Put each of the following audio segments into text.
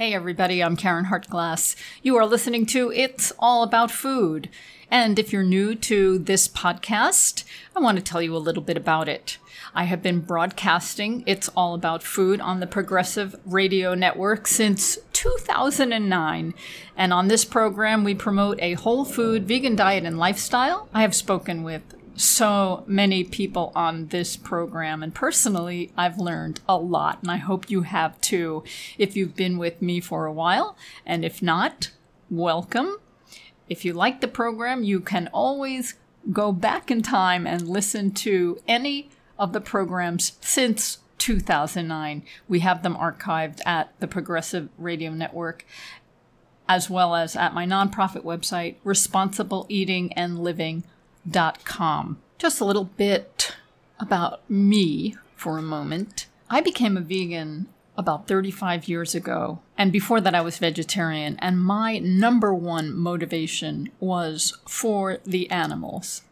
Hey, everybody, I'm Caryn Hartglass. You are listening to It's All About Food. And if you're new to this podcast, I want to tell you a little bit about it. I have been broadcasting It's All About Food on the Progressive Radio Network since 2009. And on this program, we promote a whole food, vegan diet, and lifestyle. I have spoken with so many people on this program, and personally, I've learned a lot, and I hope you have too if you've been with me for a while. And if not, welcome. If you like the program, you can always go back in time and listen to any of the programs since 2009. We have them archived at the Progressive Radio Network as well as at my nonprofit website, responsibleeatingandliving.com com. Just a little bit about me for a moment. I became a vegan about 35 years ago, and before that, I was vegetarian. And my number one motivation was for the animals.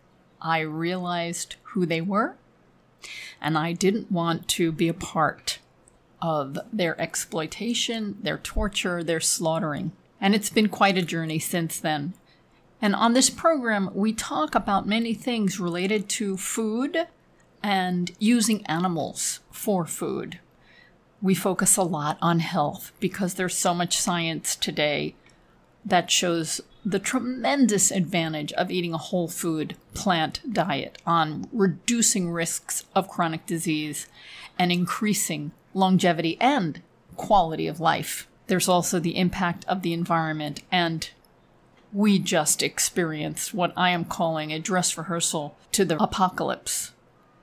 I realized who they were, and I didn't want to be a part of their exploitation, their torture, their slaughtering. And it's been quite a journey since then. And on this program, we talk about many things related to food and using animals for food. We focus a lot on health because there's so much science today that shows the tremendous advantage of eating a whole food plant diet on reducing risks of chronic disease and increasing longevity and quality of life. There's also the impact of the environment and we just experienced what I am calling a dress rehearsal to the apocalypse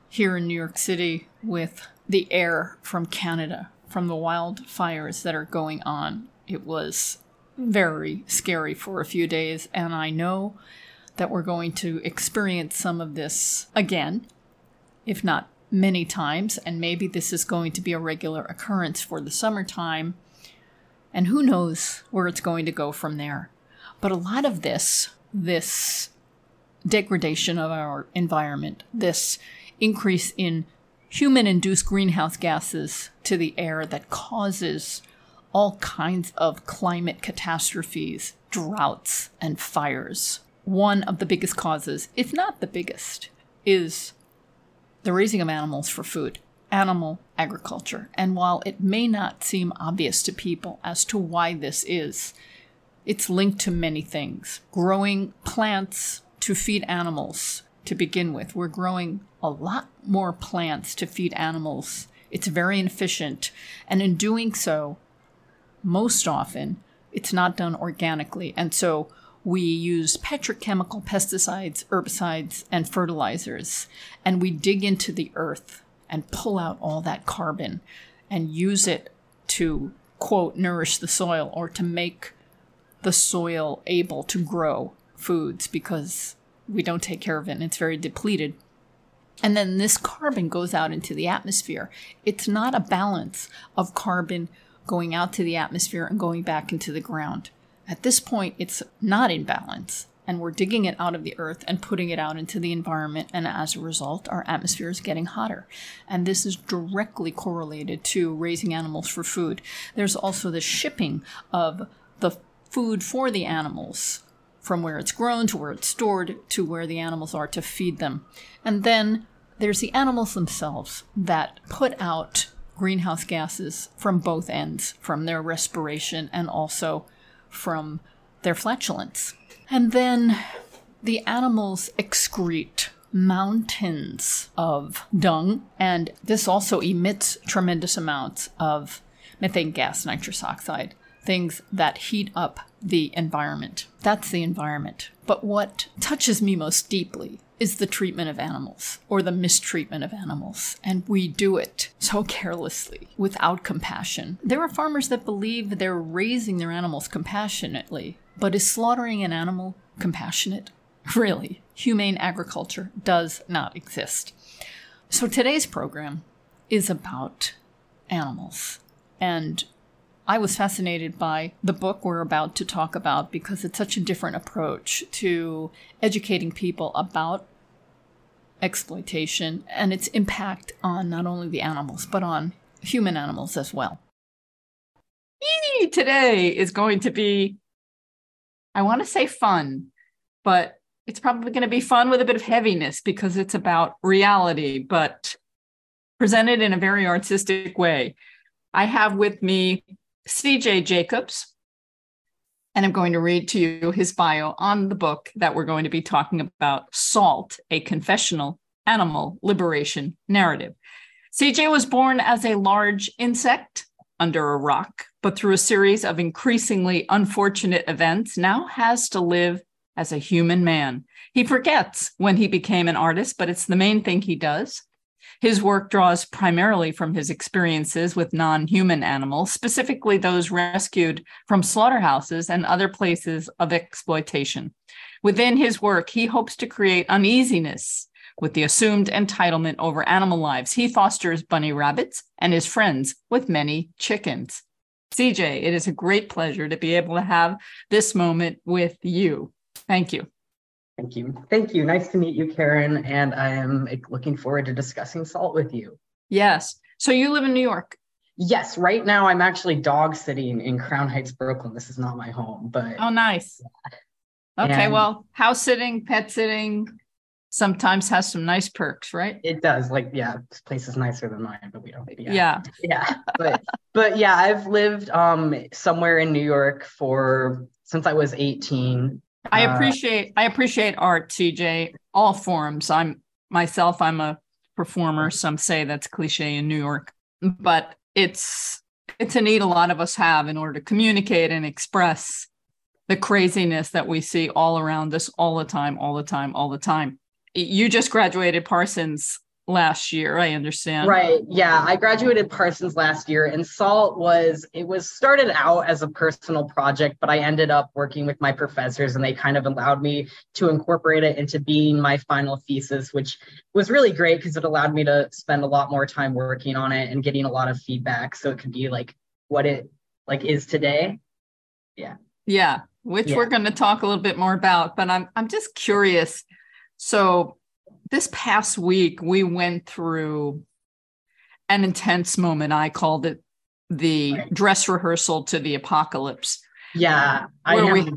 here in New York City with the air from Canada, from the wildfires that are going on. It was very scary for a few days, and I know that we're going to experience some of this again, if not many times, and maybe this is going to be a regular occurrence for the summertime. And who knows where it's going to go from there. But a lot of this, this degradation of our environment, this increase in human induced greenhouse gases to the air that causes all kinds of climate catastrophes, droughts, and fires. One of the biggest causes, if not the biggest, is the raising of animals for food, animal agriculture. And while it may not seem obvious to people as to why this is, it's linked to many things. Growing plants to feed animals to begin with. We're growing a lot more plants to feed animals. It's very inefficient. And in doing so, most often, it's not done organically. And so we use petrochemical pesticides, herbicides, and fertilizers. And we dig into the earth and pull out all that carbon and use it to, quote, nourish the soil or to make the soil able to grow foods because we don't take care of it and it's very depleted. And then this carbon goes out into the atmosphere. It's not a balance of carbon going out to the atmosphere and going back into the ground. At this point, it's not in balance, and we're digging it out of the earth and putting it out into the environment, and as a result, our atmosphere is getting hotter. And this is directly correlated to raising animals for food. There's also the shipping of the food for the animals from where it's grown to where it's stored to where the animals are to feed them. And then there's the animals themselves that put out greenhouse gases from both ends, from their respiration and also from their flatulence. And then the animals excrete mountains of dung, and this also emits tremendous amounts of methane gas, nitrous oxide things that heat up the environment. That's the environment. But what touches me most deeply is the treatment of animals or the mistreatment of animals. And we do it so carelessly without compassion. There are farmers that believe they're raising their animals compassionately, but is slaughtering an animal compassionate? Really, humane agriculture does not exist. So today's program is about animals and I was fascinated by the book we're about to talk about because it's such a different approach to educating people about exploitation and its impact on not only the animals, but on human animals as well. today is going to be, I want to say fun, but it's probably going to be fun with a bit of heaviness because it's about reality, but presented in a very artistic way. I have with me CJ Jacobs, and I'm going to read to you his bio on the book that we're going to be talking about Salt, a confessional animal liberation narrative. CJ was born as a large insect under a rock, but through a series of increasingly unfortunate events, now has to live as a human man. He forgets when he became an artist, but it's the main thing he does. His work draws primarily from his experiences with non human animals, specifically those rescued from slaughterhouses and other places of exploitation. Within his work, he hopes to create uneasiness with the assumed entitlement over animal lives. He fosters bunny rabbits and is friends with many chickens. CJ, it is a great pleasure to be able to have this moment with you. Thank you. Thank you. Thank you. Nice to meet you, Caryn. And I am looking forward to discussing salt with you. Yes. So you live in New York? Yes. Right now, I'm actually dog sitting in Crown Heights, Brooklyn. This is not my home, but. Oh, nice. Yeah. Okay. And well, house sitting, pet sitting, sometimes has some nice perks, right? It does. Like, yeah, this place is nicer than mine, but we don't. Yeah. Yeah. yeah. But but yeah, I've lived um somewhere in New York for since I was 18. I uh, appreciate I appreciate art, CJ. All forms. I'm myself, I'm a performer. Some say that's cliche in New York, but it's it's a need a lot of us have in order to communicate and express the craziness that we see all around us all the time, all the time, all the time you just graduated Parsons last year i understand. Right yeah i graduated parsons last year and salt was it was started out as a personal project but i ended up working with my professors and they kind of allowed me to incorporate it into being my final thesis which was really great because it allowed me to spend a lot more time working on it and getting a lot of feedback so it could be like what it like is today. Yeah. Yeah which yeah. we're going to talk a little bit more about but i'm i'm just curious. So this past week, we went through an intense moment. I called it the dress rehearsal to the apocalypse. Yeah. I we,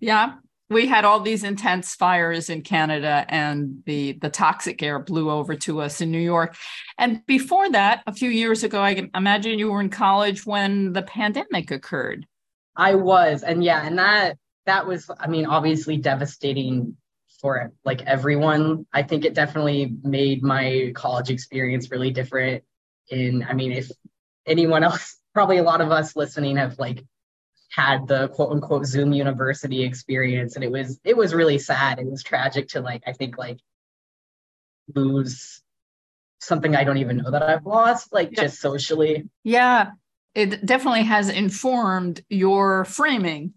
yeah. We had all these intense fires in Canada and the, the toxic air blew over to us in New York. And before that, a few years ago, I can imagine you were in college when the pandemic occurred. I was. And yeah, and that that was, I mean, obviously devastating for it. like everyone. I think it definitely made my college experience really different. In, I mean, if anyone else, probably a lot of us listening have like had the quote unquote Zoom university experience, and it was it was really sad. It was tragic to like I think like lose something I don't even know that I've lost, like yeah. just socially. Yeah, it definitely has informed your framing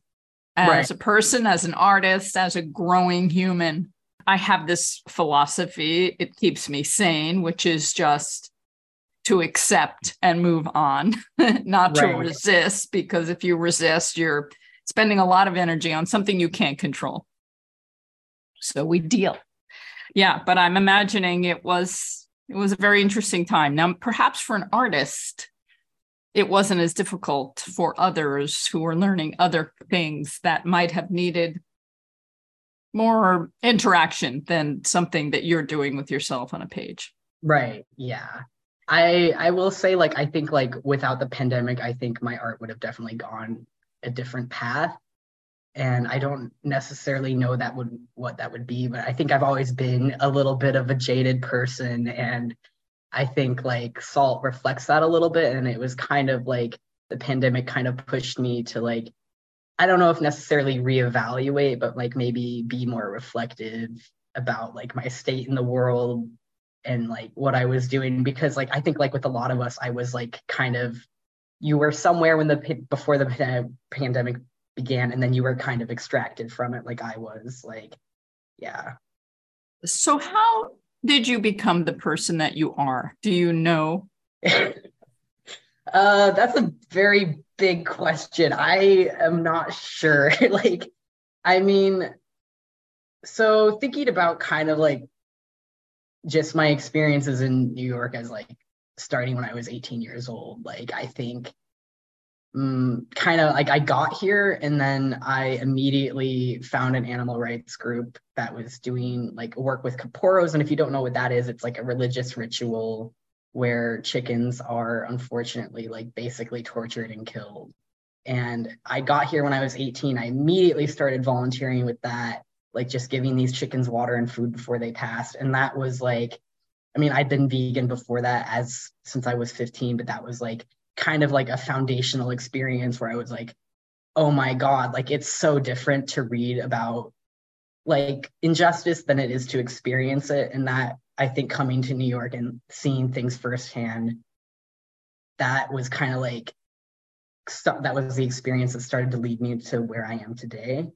as right. a person, as an artist, as a growing human. I have this philosophy, it keeps me sane, which is just to accept and move on, not right. to resist, because if you resist, you're spending a lot of energy on something you can't control. So we deal. Yeah, but I'm imagining it was it was a very interesting time. Now, perhaps for an artist, it wasn't as difficult for others who were learning other things that might have needed more interaction than something that you're doing with yourself on a page. Right. Yeah. I I will say like I think like without the pandemic I think my art would have definitely gone a different path and I don't necessarily know that would what that would be but I think I've always been a little bit of a jaded person and I think like salt reflects that a little bit. And it was kind of like the pandemic kind of pushed me to like, I don't know if necessarily reevaluate, but like maybe be more reflective about like my state in the world and like what I was doing. Because like, I think like with a lot of us, I was like kind of, you were somewhere when the, before the pandemic began, and then you were kind of extracted from it, like I was like, yeah. So how did you become the person that you are? Do you know? uh, that's a very big question. I am not sure. like, I mean, so thinking about kind of like just my experiences in New York as like starting when I was 18 years old, like, I think um, kind of like I got here and then I immediately found an animal rights group that was doing like work with kaporos. And if you don't know what that is, it's like a religious ritual where chickens are unfortunately like basically tortured and killed. And I got here when I was 18. I immediately started volunteering with that, like just giving these chickens water and food before they passed. And that was like, I mean, I'd been vegan before that as since I was 15, but that was like kind of like a foundational experience where I was like, oh my God, like it's so different to read about like injustice than it is to experience it. And that I think coming to New York and seeing things firsthand, that was kind of like that was the experience that started to lead me to where I am today.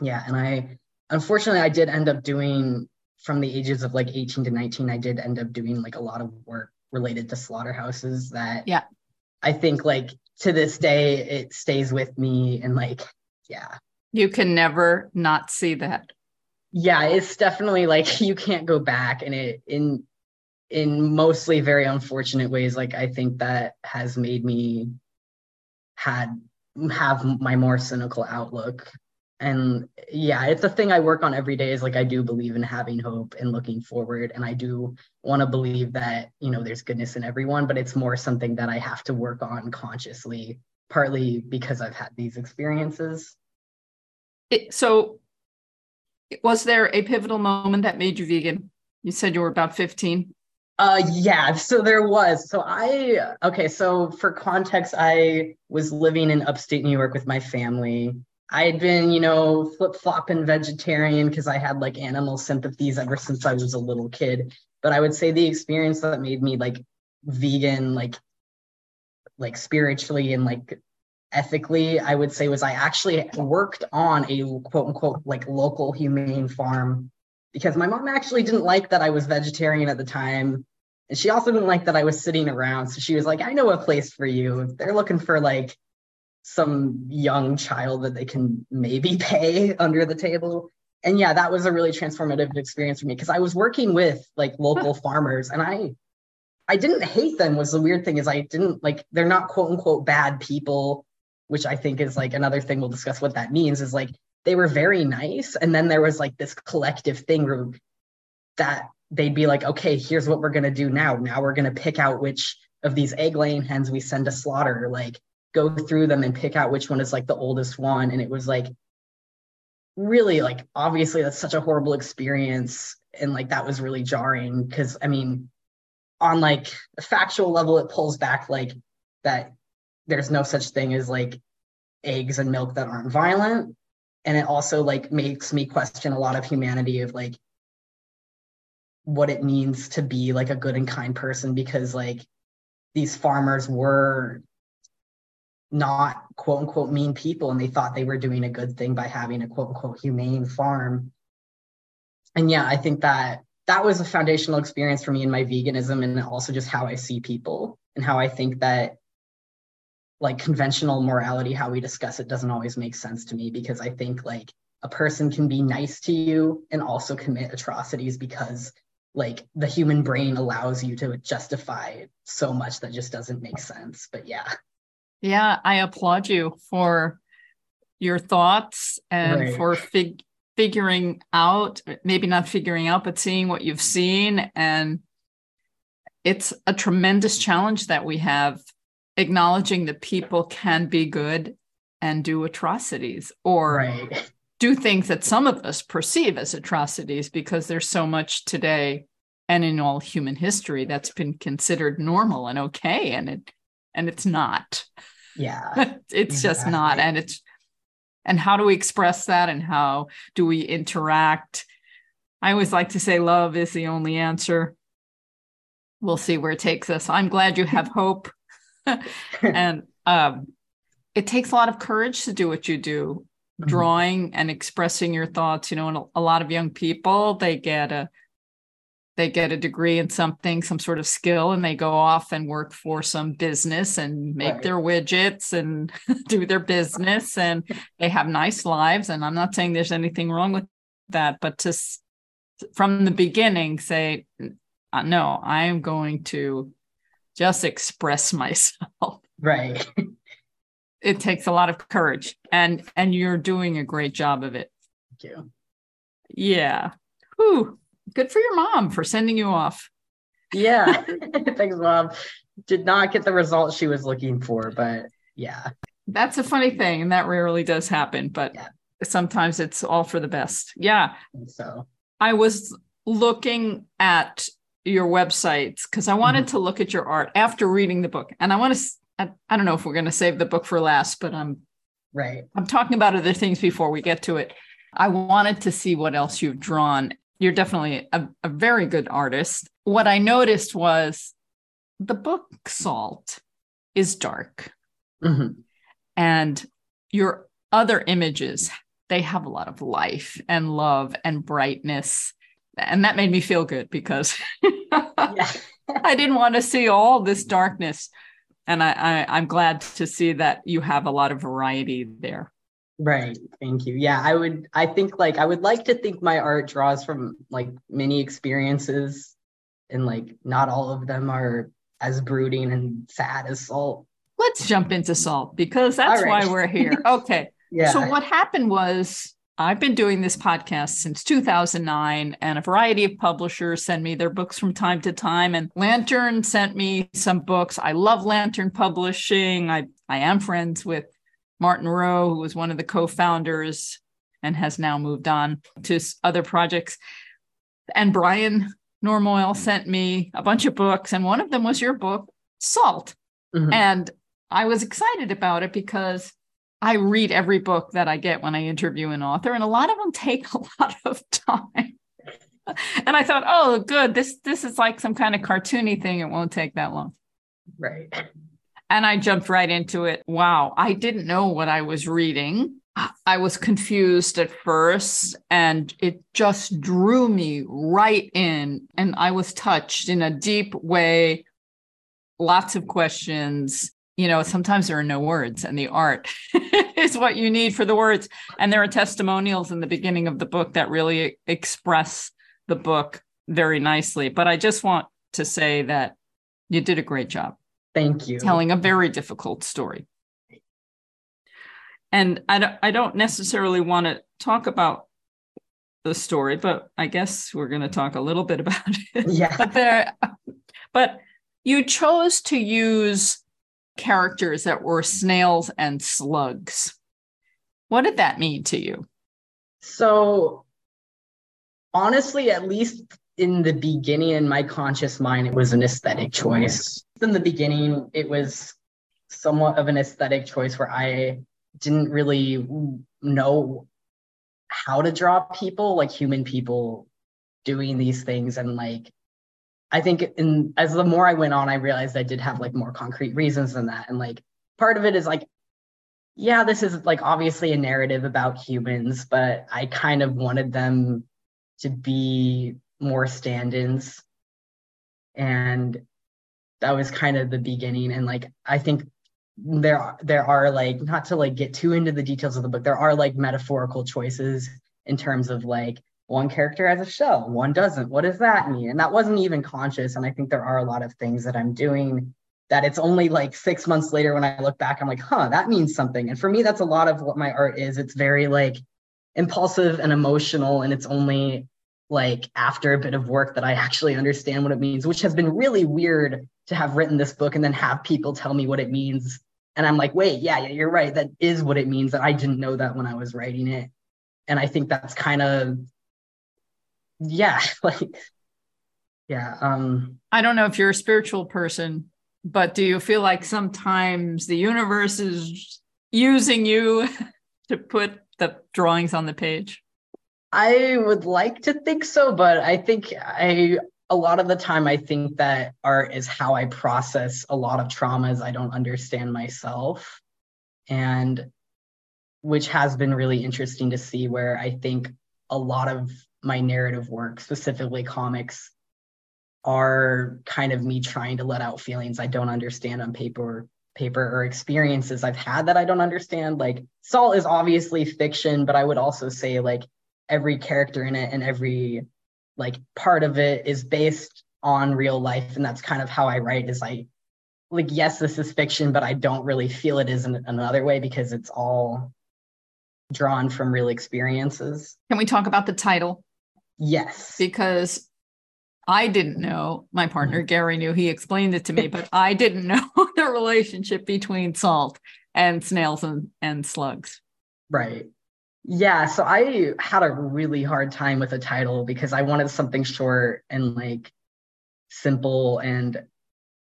Yeah, and I unfortunately I did end up doing from the ages of like 18 to 19 I did end up doing like a lot of work related to slaughterhouses that yeah I think like to this day it stays with me and like yeah. You can never not see that. Yeah, it's definitely like you can't go back and it in in mostly very unfortunate ways like I think that has made me had have my more cynical outlook and yeah it's a thing i work on every day is like i do believe in having hope and looking forward and i do want to believe that you know there's goodness in everyone but it's more something that i have to work on consciously partly because i've had these experiences it, so was there a pivotal moment that made you vegan you said you were about 15 uh yeah, so there was. So I okay, so for context, I was living in upstate New York with my family. I had been, you know, flip-flopping vegetarian because I had like animal sympathies ever since I was a little kid. But I would say the experience that made me like vegan, like like spiritually and like ethically, I would say was I actually worked on a quote unquote like local humane farm because my mom actually didn't like that I was vegetarian at the time. And she also didn't like that I was sitting around. So she was like, I know a place for you. They're looking for like some young child that they can maybe pay under the table. And yeah, that was a really transformative experience for me because I was working with like local farmers and I I didn't hate them was the weird thing is I didn't like they're not quote unquote bad people, which I think is like another thing we'll discuss what that means is like they were very nice. And then there was like this collective thing where that they'd be like, okay, here's what we're going to do now. Now we're going to pick out which of these egg laying hens we send to slaughter, like go through them and pick out which one is like the oldest one. And it was like, really like obviously that's such a horrible experience and like that was really jarring because i mean on like a factual level it pulls back like that there's no such thing as like eggs and milk that aren't violent and it also like makes me question a lot of humanity of like what it means to be like a good and kind person because like these farmers were not quote unquote mean people and they thought they were doing a good thing by having a quote unquote humane farm and yeah i think that that was a foundational experience for me in my veganism and also just how i see people and how i think that like conventional morality, how we discuss it, doesn't always make sense to me because I think like a person can be nice to you and also commit atrocities because like the human brain allows you to justify so much that just doesn't make sense. But yeah. Yeah, I applaud you for your thoughts and right. for fig- figuring out, maybe not figuring out, but seeing what you've seen. And it's a tremendous challenge that we have acknowledging that people can be good and do atrocities or right. do things that some of us perceive as atrocities because there's so much today and in all human history that's been considered normal and okay and it and it's not. Yeah. It's just not and it's and how do we express that and how do we interact? I always like to say love is the only answer. We'll see where it takes us. I'm glad you have hope. And um, it takes a lot of courage to do what you do, mm-hmm. drawing and expressing your thoughts. You know, and a lot of young people they get a they get a degree in something, some sort of skill, and they go off and work for some business and make right. their widgets and do their business, and they have nice lives. And I'm not saying there's anything wrong with that, but to from the beginning say, uh, no, I am going to just express myself. Right. it takes a lot of courage and and you're doing a great job of it. Thank you. Yeah. Whew. Good for your mom for sending you off. Yeah. Thanks, mom. Did not get the results she was looking for, but yeah. That's a funny thing, and that rarely does happen, but yeah. sometimes it's all for the best. Yeah. So I was looking at your websites because I wanted mm-hmm. to look at your art after reading the book. And I want to, I, I don't know if we're going to save the book for last, but I'm right. I'm talking about other things before we get to it. I wanted to see what else you've drawn. You're definitely a, a very good artist. What I noticed was the book Salt is dark. Mm-hmm. And your other images, they have a lot of life and love and brightness and that made me feel good because I didn't want to see all this darkness. And I, I, I'm glad to see that you have a lot of variety there. Right. Thank you. Yeah, I would I think like I would like to think my art draws from like many experiences and like not all of them are as brooding and sad as salt. Let's jump into salt because that's right. why we're here. Okay. yeah. So what happened was I've been doing this podcast since 2009, and a variety of publishers send me their books from time to time. And Lantern sent me some books. I love Lantern Publishing. I, I am friends with Martin Rowe, who was one of the co founders and has now moved on to other projects. And Brian Normoyle sent me a bunch of books, and one of them was your book, Salt. Mm-hmm. And I was excited about it because I read every book that I get when I interview an author, and a lot of them take a lot of time. and I thought, oh, good. This this is like some kind of cartoony thing. It won't take that long. Right. And I jumped right into it. Wow, I didn't know what I was reading. I was confused at first, and it just drew me right in. And I was touched in a deep way. Lots of questions you know, sometimes there are no words, and the art is what you need for the words. And there are testimonials in the beginning of the book that really express the book very nicely. But I just want to say that you did a great job. Thank you. Telling a very difficult story. And I don't, I don't necessarily want to talk about the story, but I guess we're going to talk a little bit about it. Yeah. but there, but you chose to use characters that were snails and slugs. What did that mean to you? So, honestly, at least in the beginning, in my conscious mind, it was an aesthetic choice. In the beginning, it was somewhat of an aesthetic choice where I didn't really know how to draw people, like human people doing these things and like I think in as the more I went on, I realized I did have like more concrete reasons than that. And like part of it is like, yeah, this is like obviously a narrative about humans, but I kind of wanted them to be more stand-ins. And that was kind of the beginning. And like I think there there are like not to like get too into the details of the book, there are like metaphorical choices in terms of like one character has a shell, one doesn't. What does that mean? And that wasn't even conscious. And I think there are a lot of things that I'm doing that it's only like six months later when I look back, I'm like, huh, that means something. And for me, that's a lot of what my art is. It's very like impulsive and emotional. And it's only like after a bit of work that I actually understand what it means, which has been really weird to have written this book and then have people tell me what it means. And I'm like, wait, yeah, yeah, you're right. That is what it means. And I didn't know that when I was writing it. And I think that's kind of yeah like yeah um i don't know if you're a spiritual person but do you feel like sometimes the universe is using you to put the drawings on the page i would like to think so but i think i a lot of the time i think that art is how i process a lot of traumas i don't understand myself and which has been really interesting to see where i think a lot of my narrative work, specifically comics, are kind of me trying to let out feelings I don't understand on paper paper or experiences I've had that I don't understand. Like Salt is obviously fiction, but I would also say like every character in it and every like part of it is based on real life. And that's kind of how I write is I like yes, this is fiction, but I don't really feel it is in another way because it's all drawn from real experiences. Can we talk about the title? Yes. Because I didn't know, my partner mm-hmm. Gary knew, he explained it to me, but I didn't know the relationship between salt and snails and, and slugs. Right. Yeah, so I had a really hard time with the title because I wanted something short and like simple and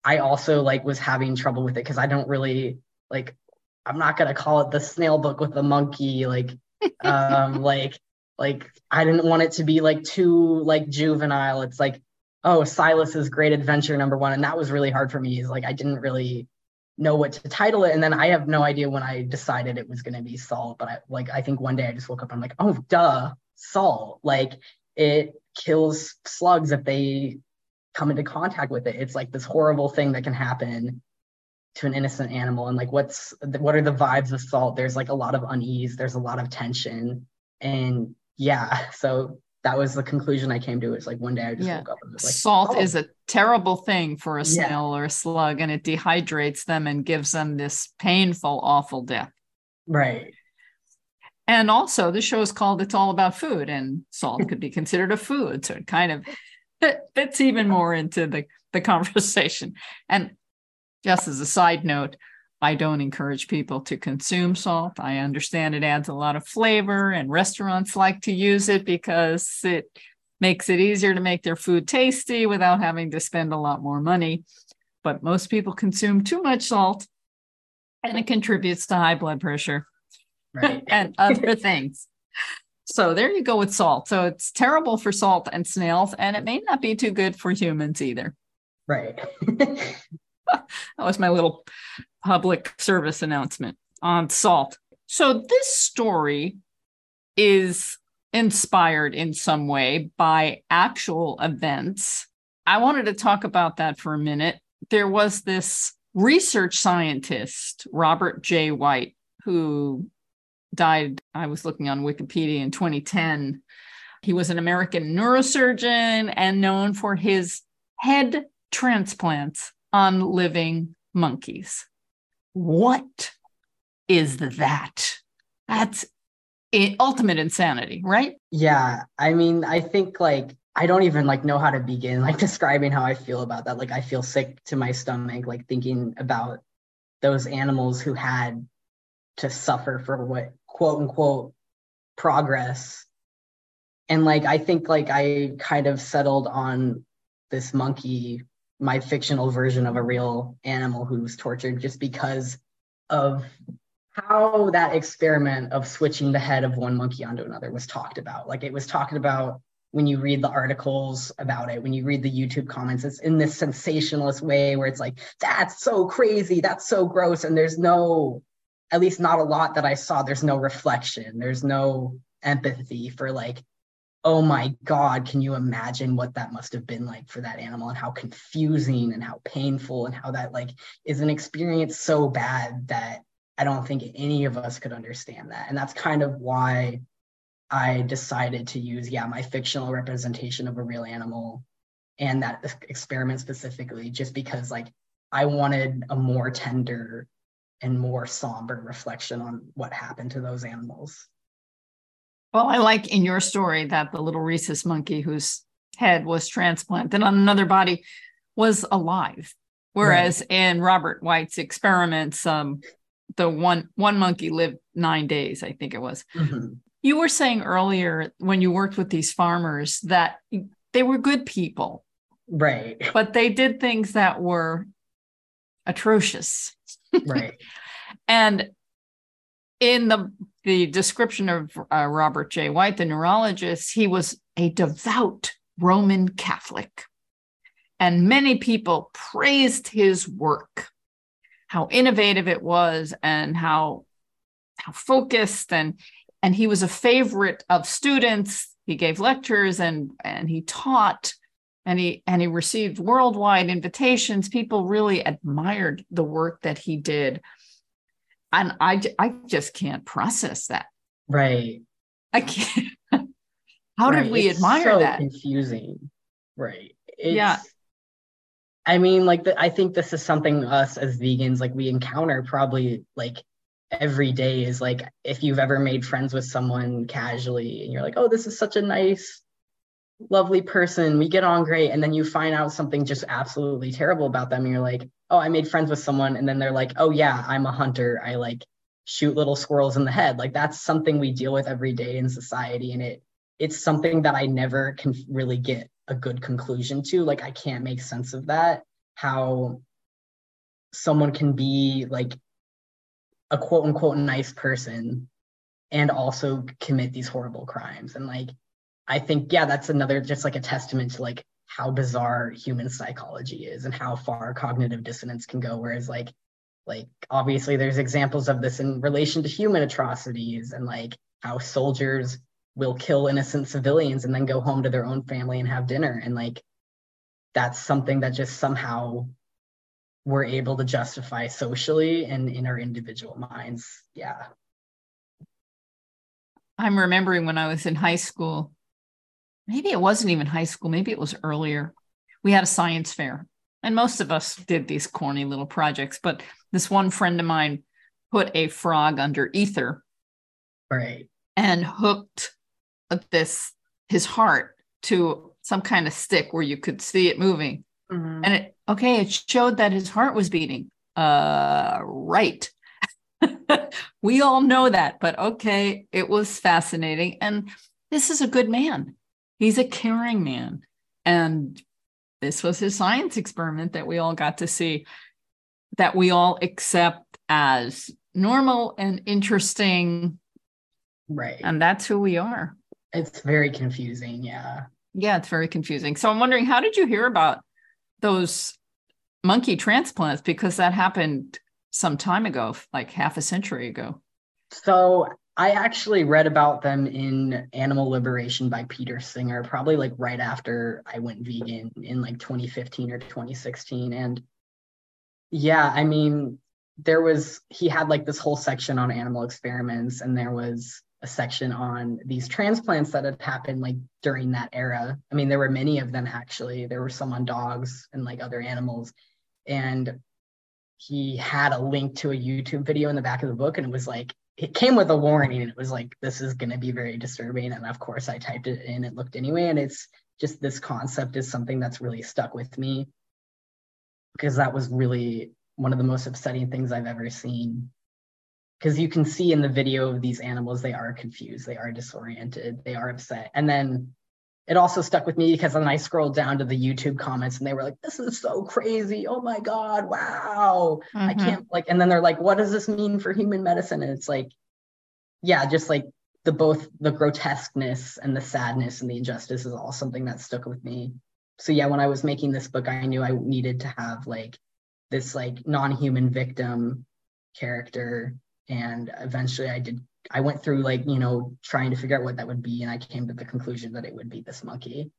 I also like was having trouble with it because I don't really like I'm not gonna call it the snail book with the monkey like um like like I didn't want it to be like too like juvenile. It's like oh Silas's great adventure number one and that was really hard for me. Is like I didn't really know what to title it and then I have no idea when I decided it was gonna be salt. But I like I think one day I just woke up and I'm like oh duh salt like it kills slugs if they come into contact with it. It's like this horrible thing that can happen to an innocent animal. And like, what's what are the vibes of salt? There's like a lot of unease. There's a lot of tension, and yeah. So that was the conclusion I came to. It's like one day I just yeah. woke up and was like, salt oh. is a terrible thing for a snail yeah. or a slug, and it dehydrates them and gives them this painful, awful death. Right. And also, the show is called "It's All About Food," and salt could be considered a food, so it kind of fits even more into the, the conversation. And just as a side note, I don't encourage people to consume salt. I understand it adds a lot of flavor, and restaurants like to use it because it makes it easier to make their food tasty without having to spend a lot more money. But most people consume too much salt, and it contributes to high blood pressure right. and other things. So there you go with salt. So it's terrible for salt and snails, and it may not be too good for humans either. Right. that was my little public service announcement on salt. So this story is inspired in some way by actual events. I wanted to talk about that for a minute. There was this research scientist, Robert J. White, who died, I was looking on Wikipedia in 2010. He was an American neurosurgeon and known for his head transplants on living monkeys. What is that? That's ultimate insanity, right? Yeah. I mean, I think like I don't even like know how to begin like describing how I feel about that. Like I feel sick to my stomach like thinking about those animals who had to suffer for what quote unquote progress and like i think like i kind of settled on this monkey my fictional version of a real animal who's tortured just because of how that experiment of switching the head of one monkey onto another was talked about like it was talked about when you read the articles about it when you read the youtube comments it's in this sensationalist way where it's like that's so crazy that's so gross and there's no at least not a lot that I saw, there's no reflection. There's no empathy for like, oh my God, can you imagine what that must have been like for that animal and how confusing and how painful and how that like is an experience so bad that I don't think any of us could understand that. And that's kind of why I decided to use, yeah, my fictional representation of a real animal and that experiment specifically, just because like I wanted a more tender and more somber reflection on what happened to those animals. Well, I like in your story that the little rhesus monkey whose head was transplanted on another body was alive. Whereas right. in Robert White's experiments, um, the one one monkey lived nine days, I think it was. Mm-hmm. You were saying earlier when you worked with these farmers that they were good people. Right. But they did things that were atrocious. Right. and in the the description of uh, Robert J. White, the neurologist, he was a devout Roman Catholic. And many people praised his work, how innovative it was and how, how focused and and he was a favorite of students. He gave lectures and and he taught and he and he received worldwide invitations people really admired the work that he did and i i just can't process that. Right. I can't. How right. did we it's admire so that? confusing. Right. It's, yeah I mean, like, the, I think this is something us as vegans, like, we encounter probably like every day is like if you've ever made friends with someone casually and you're like, oh, this is such a nice, lovely person, we get on great. And then you find out something just absolutely terrible about them. And you're like, oh, I made friends with someone. And then they're like, oh, yeah, I'm a hunter. I like shoot little squirrels in the head. Like, that's something we deal with every day in society. And it, it's something that I never can really get a good conclusion to. Like, I can't make sense of that. How someone can be like a quote unquote nice person and also commit these horrible crimes. And like, I think, yeah, that's another just like a testament to like how bizarre human psychology is and how far cognitive dissonance can go. Whereas like, like obviously there's examples of this in relation to human atrocities and like how soldiers will kill innocent civilians and then go home to their own family and have dinner. And like, that's something that just somehow we're able to justify socially and in our individual minds. Yeah. I'm remembering when I was in high school, maybe it wasn't even high school, maybe it was earlier. We had a science fair, and most of us did these corny little projects. But this one friend of mine put a frog under ether, right, and hooked this his heart to some kind of stick where you could see it moving. Mm-hmm. And it okay, it showed that his heart was beating. Uh right. we all know that, but okay, it was fascinating. And this is a good man. He's a caring man. And this was his science experiment that we all got to see, that we all accept as normal and interesting. Right. And that's who we are. It's very confusing. Yeah. Yeah, it's very confusing. So I'm wondering, how did you hear about those monkey transplants because that happened some time ago, like half a century ago. So I actually read about them in Animal Liberation by Peter Singer, probably like right after I went vegan in like 2015 or 2016. And yeah, I mean, there was, he had like this whole section on animal experiments, and there was a section on these transplants that had happened like during that era. I mean, there were many of them actually. There were some on dogs and like other animals. And he had a link to a YouTube video in the back of the book, and it was like, it came with a warning, and it was like, this is going to be very disturbing. And of course, I typed it in, it looked anyway. And it's just this concept is something that's really stuck with me because that was really one of the most upsetting things I've ever seen because you can see in the video of these animals they are confused they are disoriented they are upset and then it also stuck with me because then i scrolled down to the youtube comments and they were like this is so crazy. Oh my god. Wow. Mm-hmm. i can't like and then they're like what does this mean for human medicine? And it's like yeah just like the both the grotesqueness and the sadness and the injustice is all something that stuck with me. So yeah when i was making this book i knew i needed to have like this like non-human victim character. And eventually i did i went through like you know trying to figure out what that would be and i came to the conclusion that it would be this monkey.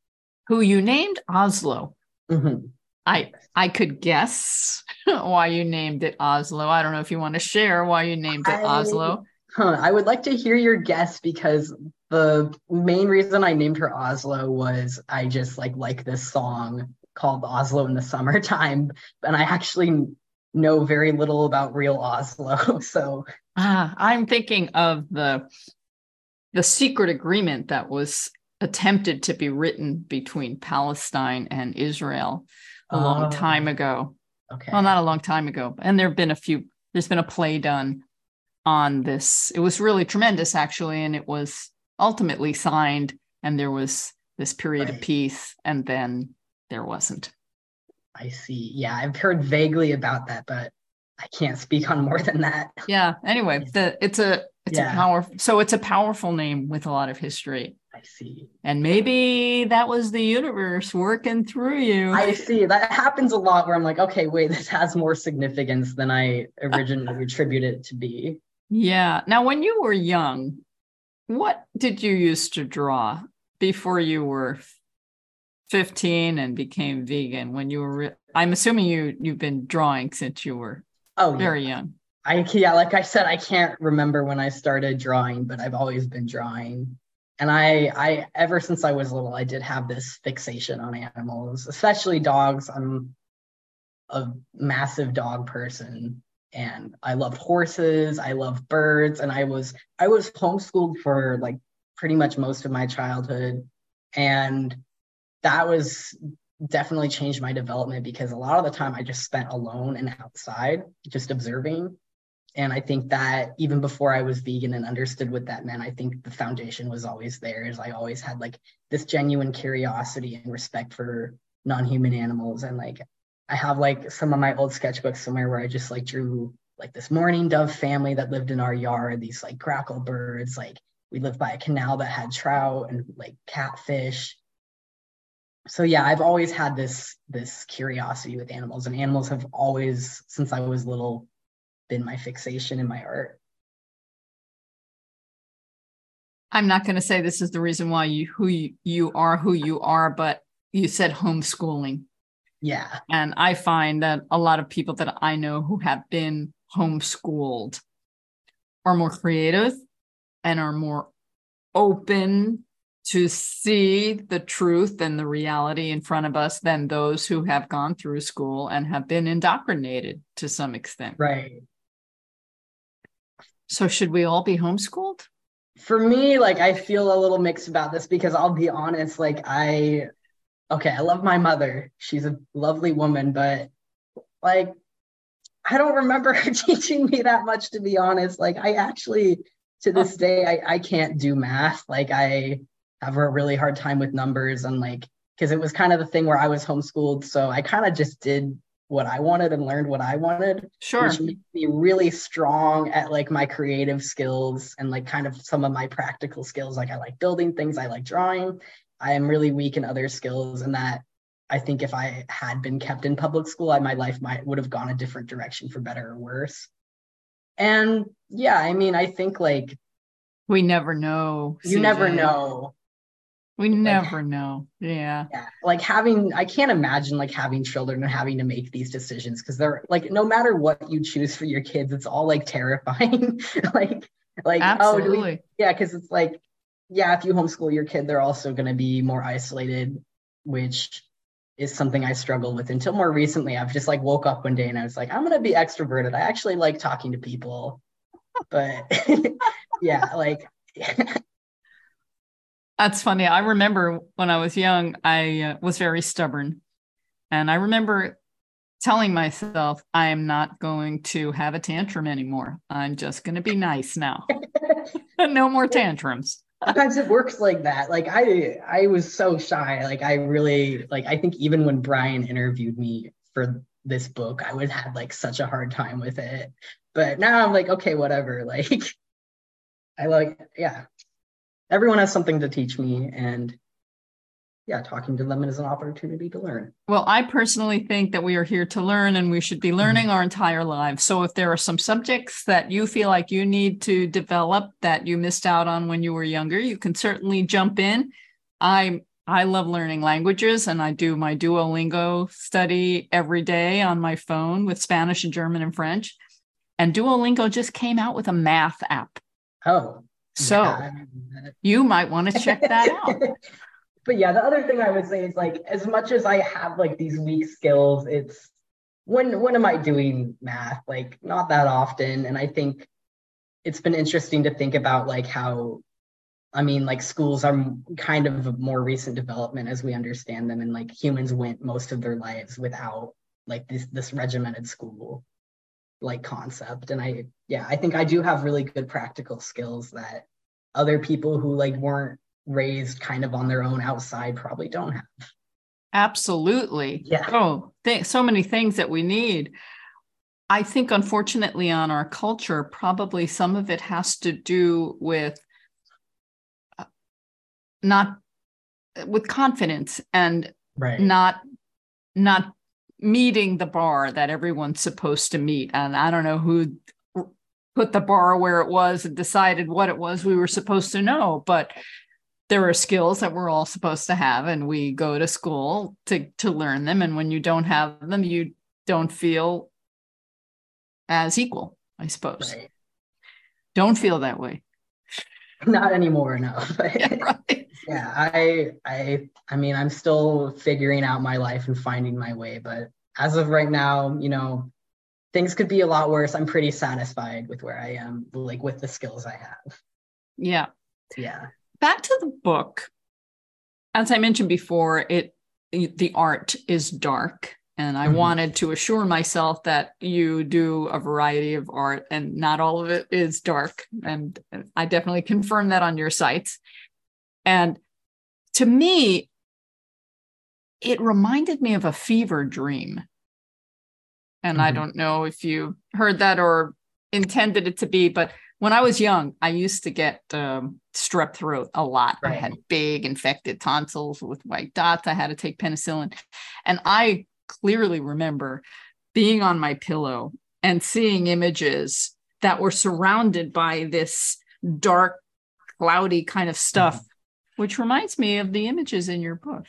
Who you named? Oslo. Mm-hmm. i i could guess why you named it oslo. I don't know if you want to share why you named it I, oslo. Huh, i would like to hear your guess because the main reason i named her oslo was i just like like this song called oslo in the summertime and i actually know very little about real Oslo. So ah, I'm thinking of the the secret agreement that was attempted to be written between Palestine and Israel a long oh. time ago. Okay. Well, not a long time ago. And there have been a few, there's been a play done on this. It was really tremendous, actually. And it was ultimately signed, and there was this period right. of peace, and then there wasn't. I see. Yeah, I've heard vaguely about that, but I can't speak on more than that. Yeah. Anyway, the it's a it's yeah. a powerful so it's a powerful name with a lot of history. I see. And maybe that was the universe working through you. I see. That happens a lot where I'm like, okay, wait, this has more significance than I originally attributed it to be. Yeah. Now, when you were young, what did you used to draw before you were 15 and became vegan when you were re- i'm assuming you you've been drawing since you were oh very yeah. young i yeah like i said i can't remember when i started drawing but i've always been drawing and i i ever since i was little i did have this fixation on animals especially dogs i'm a massive dog person and I loved horses, I loved birds, and I was I was homeschooled for like pretty much most of my childhood. And that was definitely changed my development because a lot of the time I just spent alone and outside, just observing. And I think that even before I was vegan and understood what that meant, I think the foundation was always there. Is I always had like this genuine curiosity and respect for non-human animals. And like I have like some of my old sketchbooks somewhere where I just like drew like this mourning dove family that lived in our yard, these like grackle birds, like we lived by a canal that had trout and like catfish so yeah i've always had this this curiosity with animals and animals have always since i was little been my fixation in my art. I'm not going to say this is the reason why you who you, you are who you are but you said homeschooling. Yeah. And i find that a lot of people that i know who have been homeschooled are more creative and are more open to see the truth and the reality in front of us than those who have gone through school and have been indoctrinated to some extent. Right. So, should we all be homeschooled? For me, like, I feel a little mixed about this because I'll be honest, like, I, okay, I love my mother. She's a lovely woman, but like, I don't remember her teaching me that much, to be honest. Like, I actually, to this oh. day, I, I can't do math. Like, I, have a really hard time with numbers and like because it was kind of the thing where I was homeschooled, so I kind of just did what I wanted and learned what I wanted. Sure. Which made me really strong at like my creative skills and like kind of some of my practical skills. Like I like building things, I like drawing. I am really weak in other skills, and that I think if I had been kept in public school, I, my life might would have gone a different direction for better or worse. And yeah, I mean, I think like we never know. You CJ. never know. We never like, know. Yeah. Yeah. Like having, I can't imagine like having children and having to make these decisions because they're like, no matter what you choose for your kids, it's all like terrifying. like, like, oh, Absolutely. oh, we, yeah. Cause it's like, yeah, if you homeschool your kid, they're also going to be more isolated, which is something I struggled with until more recently. I've just like woke up one day and I was like, I'm going to be extroverted. I actually like talking to people. But yeah, like, That's funny. I remember when I was young, I uh, was very stubborn. And I remember telling myself, I am not going to have a tantrum anymore. I'm just going to be nice now. no more tantrums. Sometimes it works like that. Like I I was so shy. Like I really like I think even when Brian interviewed me for this book, I would have like such a hard time with it. But now I'm like, okay, whatever. Like I like, yeah, everyone has something to teach me and yeah, talking to them is an opportunity to learn. Well, I personally think that we are here to learn and we should be learning mm-hmm. our entire lives. So if there are some subjects that you feel like you need to develop that you missed out on when you were younger, you can certainly jump in. I I love learning languages and I do my Duolingo study every day on my phone with Spanish and German and French. And Duolingo just came out with a math app. Oh. So yeah. you might want to check that out. but yeah, the other thing I would say is like as much as I have like these weak skills, it's when when am I doing math? Like not that often. And I think it's been interesting to think about like how I mean, like schools are kind of a more recent development as we understand them, and like humans went most of their lives without like this this regimented school like concept. And i yeah i think i do have really good practical skills that other people who like weren't raised kind of on their own outside probably don't have. Absolutely. Yeah. Oh th- so many things that we need. I think unfortunately on our culture probably some of it has to do with uh, not with confidence and right. not not meeting the bar that everyone's supposed to meet. And I don't know who put the bar where it was and decided what it was we were supposed to know, but there are skills that we're all supposed to have and we go to school to to learn them and when you don't have them you don't feel as equal i suppose right. don't feel that way not anymore no yeah, right. Yeah i i i mean i'm still figuring out my life and finding my way but as of right now, you know, things could be a lot worse. I'm pretty satisfied with where I am, like with the skills I have. Yeah. Yeah. Back to the book. As I mentioned before, it the art is dark and I mm-hmm. wanted to assure myself that you do a variety of art and not all of it is dark. And I definitely confirm that on your sites. And to me, it reminded me of a fever dream. And mm-hmm. I don't know if you heard that or intended it to be, but when I was young, I used to get um, strep throat a lot. Right. I had big infected tonsils with white dots. I had to take penicillin. And I clearly remember being on my pillow and seeing images that were surrounded by this dark, cloudy kind of stuff, mm-hmm. Which reminds me of the images in your book.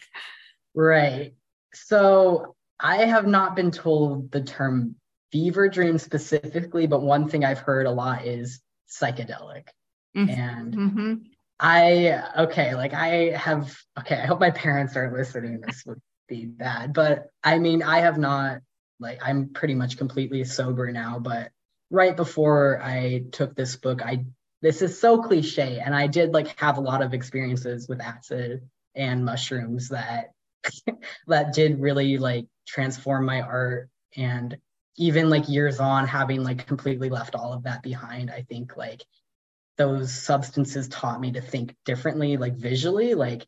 Right. So I have not been told the term fever dream specifically, but one thing I've heard a lot is psychedelic. Mm-hmm. And mm-hmm. I, okay, like I have, okay, I hope my parents aren't listening. This would be bad, but I mean, I have not, like, I'm pretty much completely sober now, but right before I took this book, I, this is so cliche, and I did like have a lot of experiences with acid and mushrooms that that did really like transform my art. And even like years on having like completely left all of that behind i think like those substances taught me to think differently like visually. Like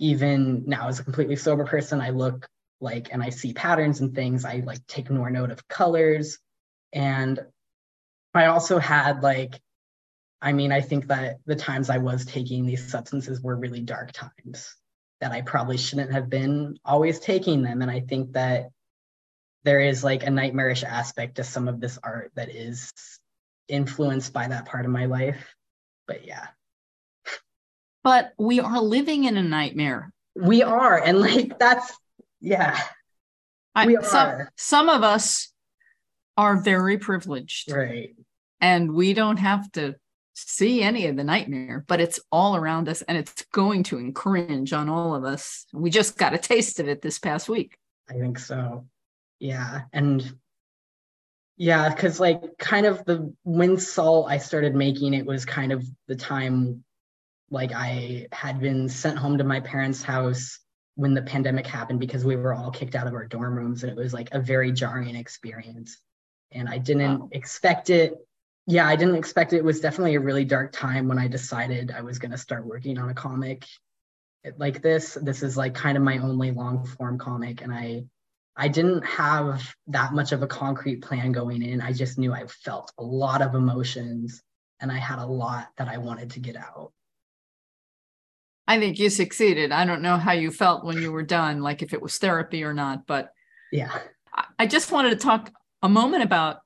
even now as a completely sober person i look like and i see patterns and things. I like take more note of colors. And i also had like i mean i think that the times i was taking these substances were really dark times that i probably shouldn't have been always taking them and i think that there is like a nightmarish aspect to some of this art that is influenced by that part of my life. But yeah. But we are living in a nightmare. We are. And like that's yeah. I, we are. Some, some of us are very privileged. Right. And we don't have to see any of the nightmare, but it's all around us and it's going to encringe on all of us. We just got a taste of it this past week. I think so yeah and yeah because like kind of the when salt i started making it was kind of the time like i had been sent home to my parents house when the pandemic happened because we were all kicked out of our dorm rooms and it was like a very jarring experience and i didn't wow. expect it yeah i didn't expect it. it was definitely a really dark time when i decided i was going to start working on a comic like this this is like kind of my only long form comic and i I didn't have that much of a concrete plan going in. I just knew I felt a lot of emotions and I had a lot that I wanted to get out. I think you succeeded. I don't know how you felt when you were done, like if it was therapy or not, but yeah. I just wanted to talk a moment about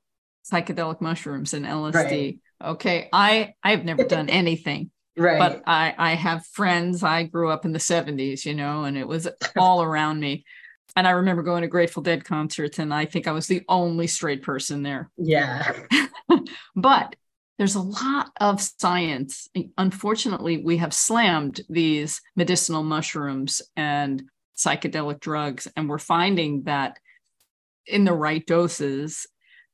psychedelic mushrooms and LSD. Right. Okay. I I've never done anything. Right. But I I have friends. I grew up in the 70s, you know, and it was all around me and I remember going to Grateful Dead concerts, and I think I was the only straight person there. Yeah. but there's a lot of science. Unfortunately, we have slammed these medicinal mushrooms and psychedelic drugs, and we're finding that in the right doses,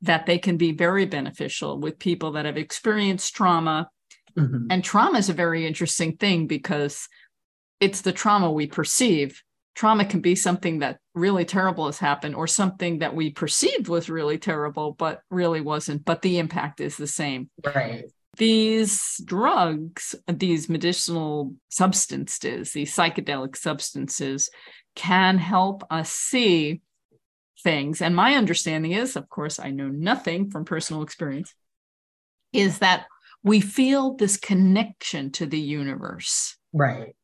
that they can be very beneficial with people that have experienced trauma. Mm-hmm. And trauma is a very interesting thing because it's the trauma we perceive trauma can be something that really terrible has happened or something that we perceived was really terrible but really wasn't but the impact is the same right these drugs these medicinal substances these psychedelic substances can help us see things and my understanding is of course i know nothing from personal experience is that we feel this connection to the universe right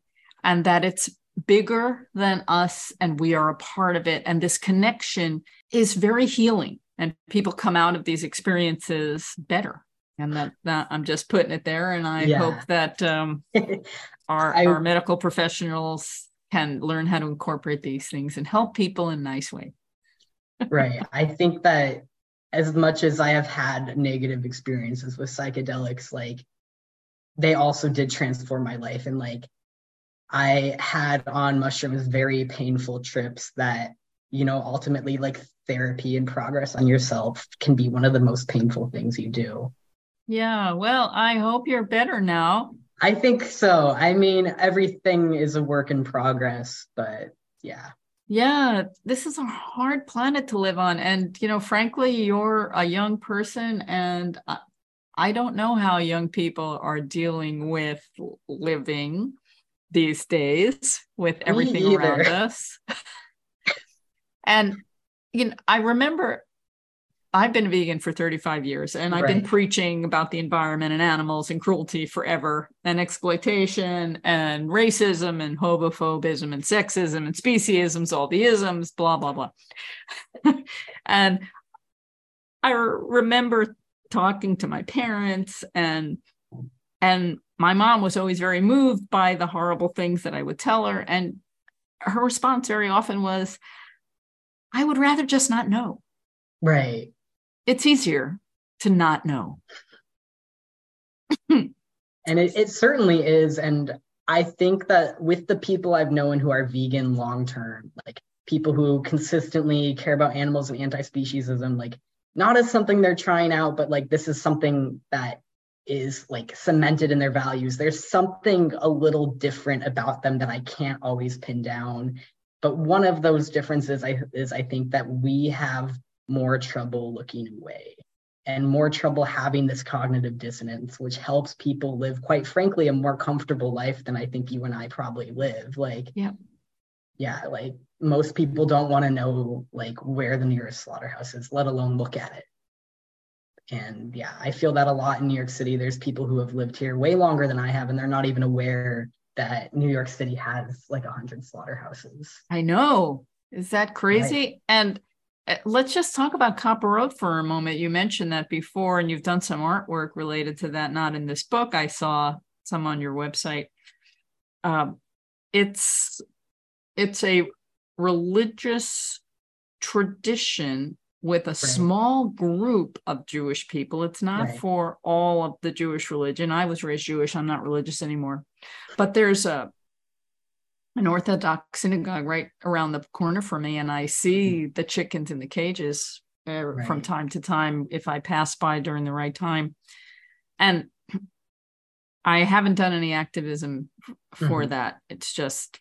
and that it's bigger than us and we are a part of it. And this connection is very healing. And people come out of these experiences better. And that, that I'm just putting it there. And I yeah. hope that um, our, I, our medical professionals can learn how to incorporate these things and help people in a nice way. Right. I think that as much as I have had negative experiences with psychedelics, like they also did transform my life. And like I had on mushrooms very painful trips that, you know ultimately like therapy and progress on yourself can be one of the most painful things you do. Yeah. Well i hope you're better now. I think so. I mean everything is a work in progress but yeah yeah this is a hard planet to live on and you know frankly you're a young person and i don't know how young people are dealing with living these days with everything around us. And you know, I remember I've been vegan for 35 years and I've right. been preaching about the environment and animals and cruelty forever and exploitation and racism and homophobism and sexism and speciesisms, all the isms, blah, blah, blah. and I remember talking to my parents and and my mom was always very moved by the horrible things that I would tell her and her response very often was I would rather just not know. Right. It's easier to not know. and it, it certainly is. And I think that with the people I've known who are vegan long term, like people who consistently care about animals and anti speciesism, like not as something they're trying out, but like this is something that is like cemented in their values. There's something a little different about them that I can't always pin down. But one of those differences I, is I think that we have more trouble looking away and more trouble having this cognitive dissonance, which helps people live, quite frankly, a more comfortable life than I think you and I probably live. Like, yeah, yeah, like most people don't want to know like where the nearest slaughterhouse is, let alone look at it. And yeah, I feel that a lot in New York City. There's people who have lived here way longer than I have, and they're not even aware that New York City has like 100 slaughterhouses. I know. Is that crazy? Right. And let's just talk about Kaporos for a moment. You mentioned that before, and you've done some artwork related to that, not in this book. I saw some on your website. Um, it's it's a religious tradition with a right. small group of Jewish people. It's not right. for all of the Jewish religion. I was raised Jewish. I'm not religious anymore. But there's a an Orthodox synagogue right around the corner from me, and I see mm-hmm. the chickens in the cages uh, right. from time to time if I pass by during the right time. And I haven't done any activism for mm-hmm. that. It's just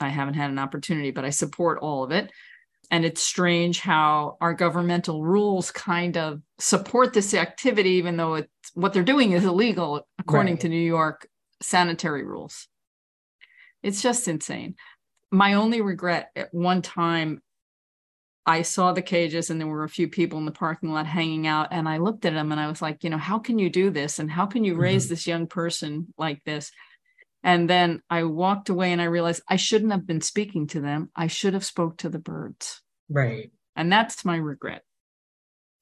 I haven't had an opportunity, but I support all of it. And it's strange how our governmental rules kind of support this activity, even though it's what they're doing is illegal according right. to New York sanitary rules. It's just insane. My only regret at one time, I saw the cages and there were a few people in the parking lot hanging out. And I looked at them and I was like, you know, how can you do this? And how can you raise mm-hmm. this young person like this? And then I walked away and I realized I shouldn't have been speaking to them. I should have spoke to the birds. Right. And that's my regret.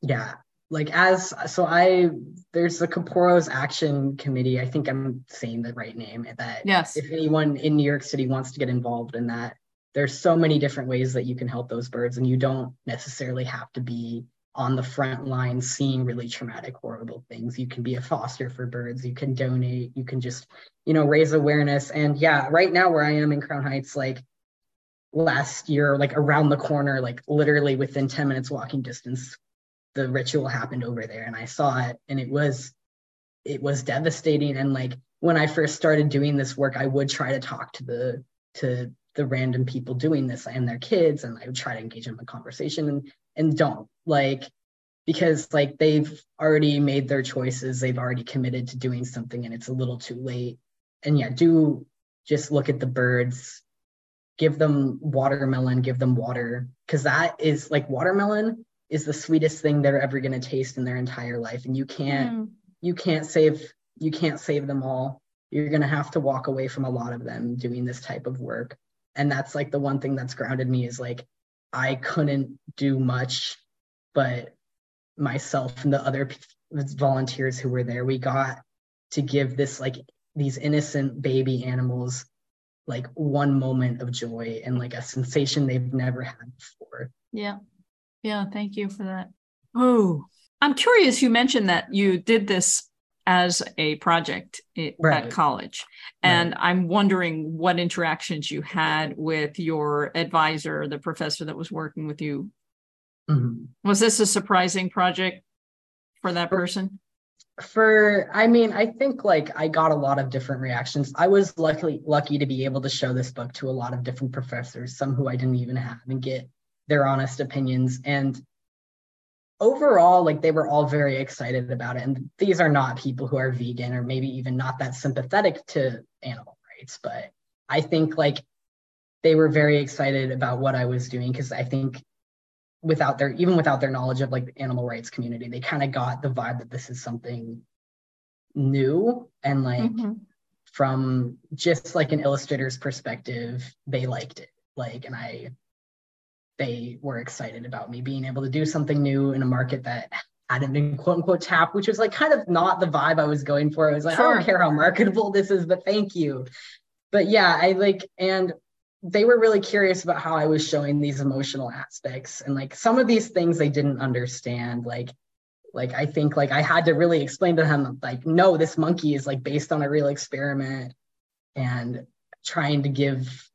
Yeah. Like as so I there's the Kaporos Action Committee. I think I'm saying the right name. That yes. if anyone in New York City wants to get involved in that, there's so many different ways that you can help those birds, and you don't necessarily have to be on the front line seeing really traumatic horrible things you can be a foster for birds you can donate you can just you know raise awareness and yeah right now where i am in crown heights like last year like around the corner like literally within 10 minutes walking distance the ritual happened over there and i saw it and it was it was devastating. And like when i first started doing this work i would try to talk to the to the random people doing this and their kids and i would try to engage them in conversation and and don't like because like they've already made their choices. They've already committed to doing something and it's a little too late. And yeah do just look at the birds. Give them watermelon give them water because that is like watermelon is the sweetest thing they're ever going to taste in their entire life and you can't mm. you can't save you can't save them all you're going to have to walk away from a lot of them doing this type of work and that's like the one thing that's grounded me is like I couldn't do much, but myself and the other volunteers who were there, we got to give this like these innocent baby animals like one moment of joy and like a sensation they've never had before. Yeah. Yeah. Thank you for that. Oh, I'm curious. You mentioned that you did this as a project right. at college. And right. I'm wondering what interactions you had with your advisor, the professor that was working with you. Mm-hmm. Was this a surprising project for that person? For I mean, I think like I got a lot of different reactions. I was luckily lucky to be able to show this book to a lot of different professors, some who I didn't even have, and get their honest opinions. And overall, like they were all very excited about it. And these are not people who are vegan or maybe even not that sympathetic to animal rights, but I think like they were very excited about what I was doing because I think without their even without their knowledge of like the animal rights community, they kind of got the vibe that this is something new and like mm-hmm. from just like an illustrator's perspective, they liked it. Like, and I they were excited about me being able to do something new in a market that hadn't been quote unquote tapped, which was like kind of not the vibe I was going for. I was like, sure. I don't care how marketable this is, but thank you. But yeah, I like, and they were really curious about how I was showing these emotional aspects and like some of these things they didn't understand. Like, like I think like I had to really explain to them like, no, this monkey is like based on a real experiment and trying to give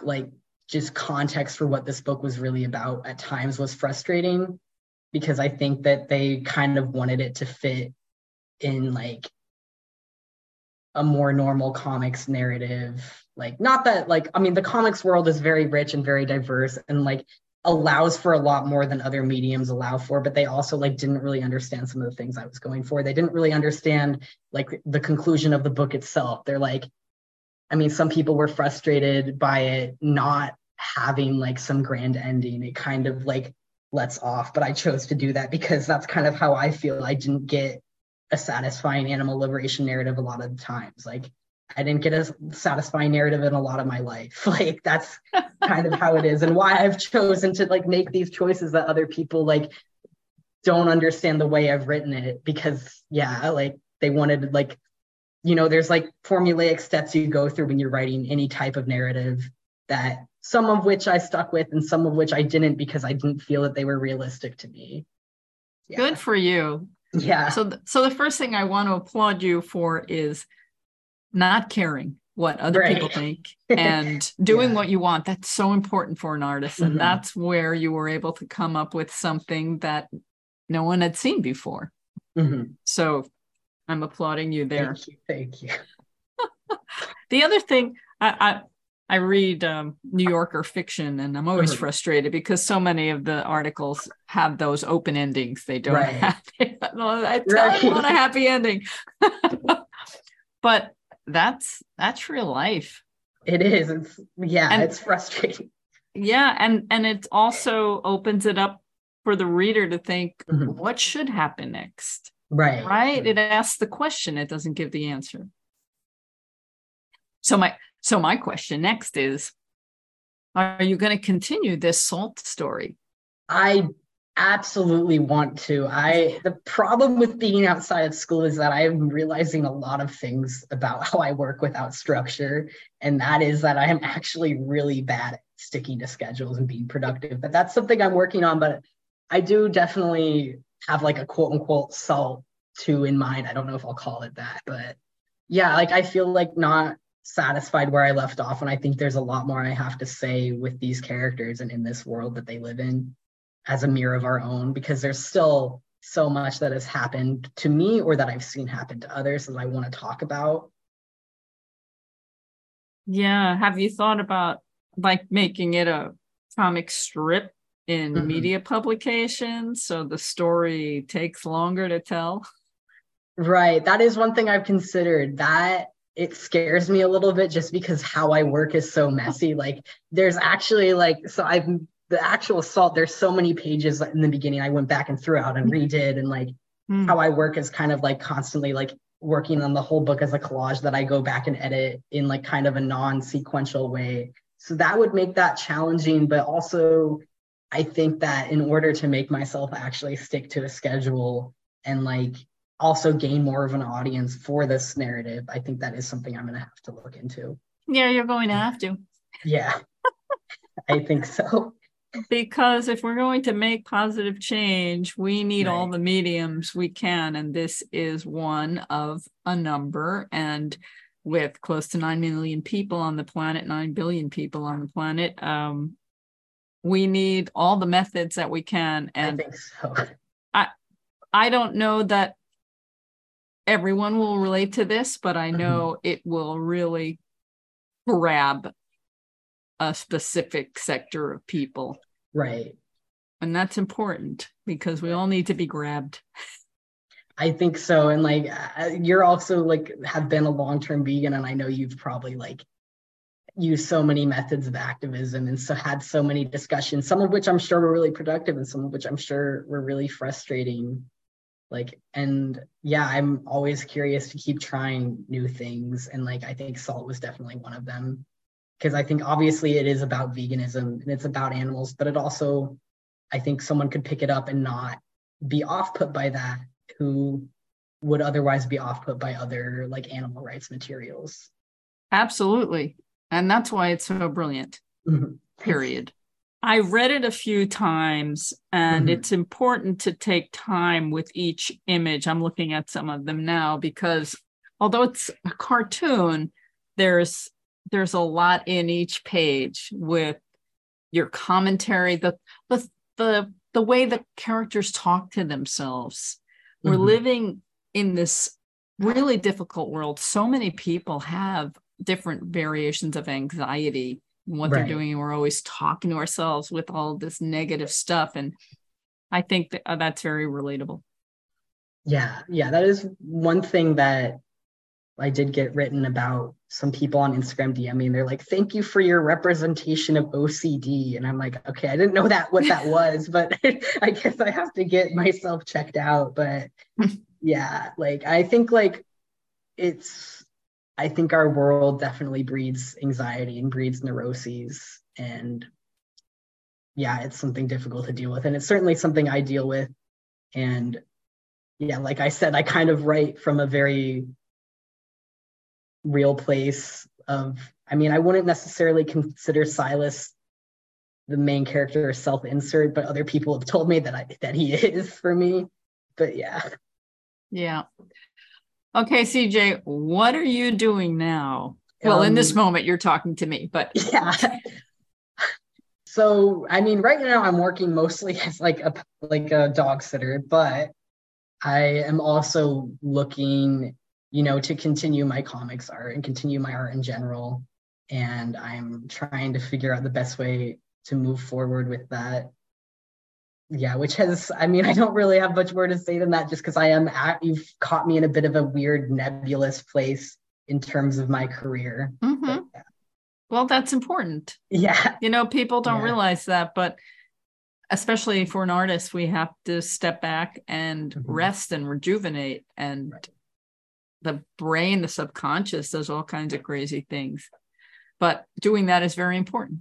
like just context for what this book was really about at times was frustrating because I think that they kind of wanted it to fit in like a more normal comics narrative. Like, not that, like, I mean, the comics world is very rich and very diverse and like allows for a lot more than other mediums allow for, but they also like didn't really understand some of the things I was going for. They didn't really understand like the conclusion of the book itself. They're like, I mean, some people were frustrated by it not having like some grand ending. It kind of like lets off, but I chose to do that because that's kind of how I feel. I didn't get a satisfying animal liberation narrative a lot of the times. Like I didn't get a satisfying narrative in a lot of my life. Like that's kind of how it is and why I've chosen to like make these choices that other people like don't understand the way I've written it because yeah, like they wanted like you know, there's like formulaic steps you go through when you're writing any type of narrative that some of which I stuck with and some of which I didn't because I didn't feel that they were realistic to me. Yeah. Good for you. Yeah. So th- so the first thing I want to applaud you for is not caring what other right. people think and doing yeah. what you want. That's so important for an artist and mm-hmm. that's where you were able to come up with something that no one had seen before. Mm-hmm. So I'm applauding you there. Thank you. Thank you. the other thing I, I I read um, New Yorker fiction, and I'm always mm-hmm. frustrated because so many of the articles have those open endings. They don't right. have. I tell right. want a happy ending, but that's that's real life. It is. It's yeah. And, it's frustrating. Yeah, and and it also opens it up for the reader to think, mm-hmm. what should happen next? Right. Right. It asks the question. It doesn't give the answer. So my so my question next is are you going to continue this salt story? I absolutely want to. I the problem with being outside of school is that I'm realizing a lot of things about how I work without structure and that is that I am actually really bad at sticking to schedules and being productive. But that's something I'm working on but I do definitely have like a quote unquote salt two in mind. I don't know if I'll call it that, but yeah, like I feel like not satisfied where I left off. And I think there's a lot more I have to say with these characters and in this world that they live in as a mirror of our own, because there's still so much that has happened to me or that I've seen happen to others that I want to talk about. Yeah. Have you thought about like making it a comic strip in mm-hmm. media publications so the story takes longer to tell? Right. That is one thing I've considered. That it scares me a little bit just because how I work is so messy. Like there's actually like so I've the actual salt, there's so many pages in the beginning I went back and threw out and redid and like mm. how I work is kind of like constantly like working on the whole book as a collage that I go back and edit in like kind of a non-sequential way. So that would make that challenging, but also I think that in order to make myself actually stick to a schedule and like also gain more of an audience for this narrative, I think that is something I'm going to have to look into. Yeah, you're going to have to. Yeah, I think so. because if we're going to make positive change, we need Right. all the mediums we can. And this is one of a number. And with close to 9 million people on the planet, 9 billion people on the planet, um, we need all the methods that we can. And I think so. I I don't know that everyone will relate to this, but I know it will really grab a specific sector of people. Right. And that's important because we all need to be grabbed. I think so. And like uh, you're also like have been a long-term vegan and I know you've probably like used so many methods of activism and so had so many discussions, some of which I'm sure were really productive and some of which I'm sure were really frustrating. Like and yeah, I'm always curious to keep trying new things and like I think salt was definitely one of them because I think obviously it is about veganism and it's about animals, but it also I think someone could pick it up and not be off put by that who would otherwise be off put by other like animal rights materials. Absolutely. And that's why it's so brilliant, Mhm. period. I read it a few times, and Mhm. it's important to take time with each image. I'm looking at some of them now because although it's a cartoon, there's there's a lot in each page with your commentary, the the the the way the characters talk to themselves. We're Mhm. living in this really difficult world. So many people have different variations of anxiety and what they're doing. And we're always talking to ourselves with all this negative stuff. And I think that uh, that's very relatable. Yeah, yeah, that is one thing that I did get written about some people on Instagram DMing. They're like, "Thank you for your representation of OCD," and I'm like, "Okay, I didn't know that what that was, but I guess I have to get myself checked out." But yeah, like I think like it's, I think our world definitely breeds anxiety and breeds neuroses, and yeah, it's something difficult to deal with, and it's certainly something I deal with, and yeah, like I said, I kind of write from a very real place of, I mean, I wouldn't necessarily consider Silas the main character or self-insert, but other people have told me that I that he is for me. But yeah. Yeah. Okay, CJ, what are you doing now? Well, in this Um, moment, you're talking to me, but yeah. So I mean, right now I'm working mostly as like a like a dog sitter, but I am also looking, you know, to continue my comics art and continue my art in general. And I'm trying to figure out the best way to move forward with that. Yeah, which has, I mean, I don't really have much more to say than that just because I am at, you've caught me in a bit of a weird nebulous place in terms of my career. Mhm. But, well, that's important. yeah. You know, people don't Yeah. realize that, but especially for an artist, we have to step back and Mhm. rest and rejuvenate. And Right. the brain, the subconscious, does all kinds of crazy things. But doing that is very important.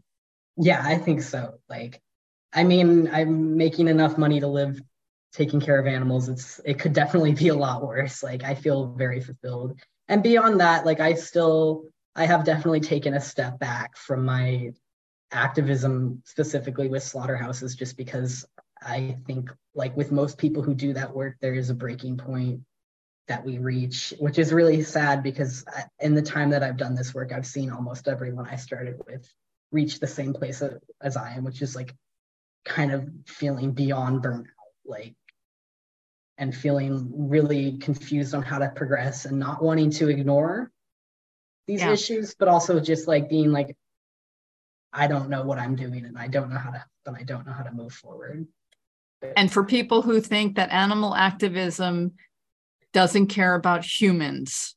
Yeah, I think so. Like, I mean, I'm making enough money to live taking care of animals. It's it could definitely be a lot worse. Like, I feel very fulfilled. And beyond that, like I still I have definitely taken a step back from my activism specifically with slaughterhouses just because I think like with most people who do that work, there is a breaking point that we reach, which is really sad because in the time that I've done this work, I've seen almost everyone I started with reach the same place as I am, which is like kind of feeling beyond burnout, like, and feeling really confused on how to progress and not wanting to ignore these Yeah. issues, but also just like being like, I don't know what I'm doing and I don't know how to, and I don't know how to move forward. And for people who think that animal activism doesn't care about humans,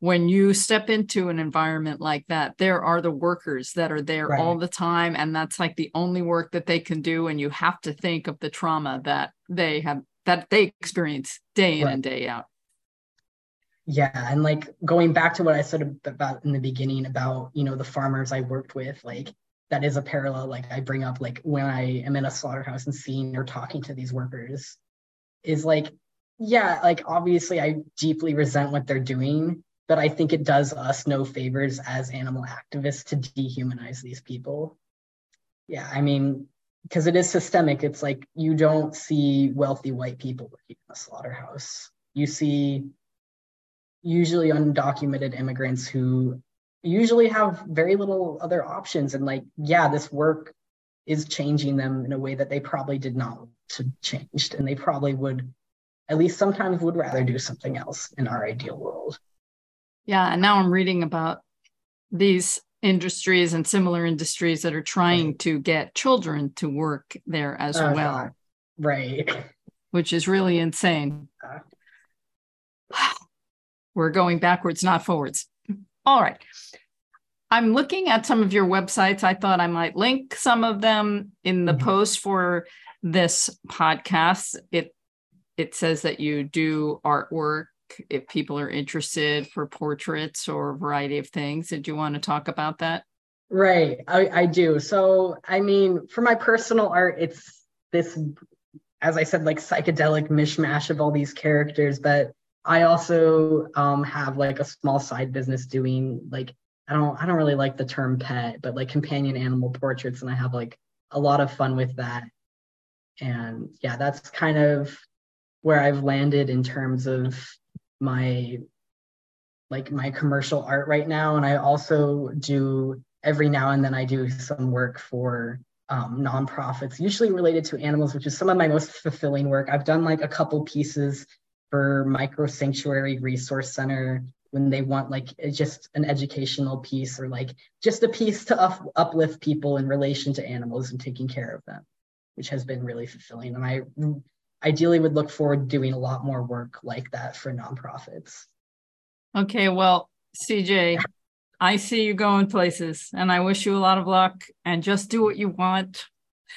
when you step into an environment like that, there are the workers that are there Right. all the time. And that's like the only work that they can do. And you have to think of the trauma that they have, that they experience day in Right. and day out. Yeah, and like going back to what I said about in the beginning about, you know, the farmers I worked with, like that is a parallel. Like I bring up like when I am in a slaughterhouse and seeing or talking to these workers is like, yeah, like obviously I deeply resent what they're doing, but I think it does us no favors as animal activists to dehumanize these people. Yeah, I mean, because it is systemic. It's like you don't see wealthy white people working in a slaughterhouse. You see usually undocumented immigrants who usually have very little other options. And like, yeah, this work is changing them in a way that they probably did not to changed. And they probably would, at least sometimes would rather do something else in our ideal world. Yeah. And now I'm reading about these industries and similar industries that are trying to get children to work there as uh, well. Right. Which is really insane. We're going backwards, not forwards. All right. I'm looking at some of your websites. I thought I might link some of them in the mm-hmm. post for this podcast. It it says that you do artwork if people are interested for portraits or a variety of things. Did you want to talk about that? Right, I, I do. So, I mean, for my personal art, it's this, as I said, like psychedelic mishmash of all these characters. But I also um, have like a small side business doing like I don't I don't really like the term pet, but like companion animal portraits, and I have like a lot of fun with that. And yeah, that's kind of where I've landed in terms of my like my commercial art right now. And i also do every now and then i do some work for um, nonprofits usually related to animals which is some of my most fulfilling work. I've done like a couple pieces for micro sanctuary resource center when they want like just an educational piece or like just a piece to up, uplift people in relation to animals and taking care of them which has been really fulfilling. And i ideally would look forward to doing a lot more work like that for nonprofits. Okay, well, CJ, I see you going places and I wish you a lot of luck and just do what you want.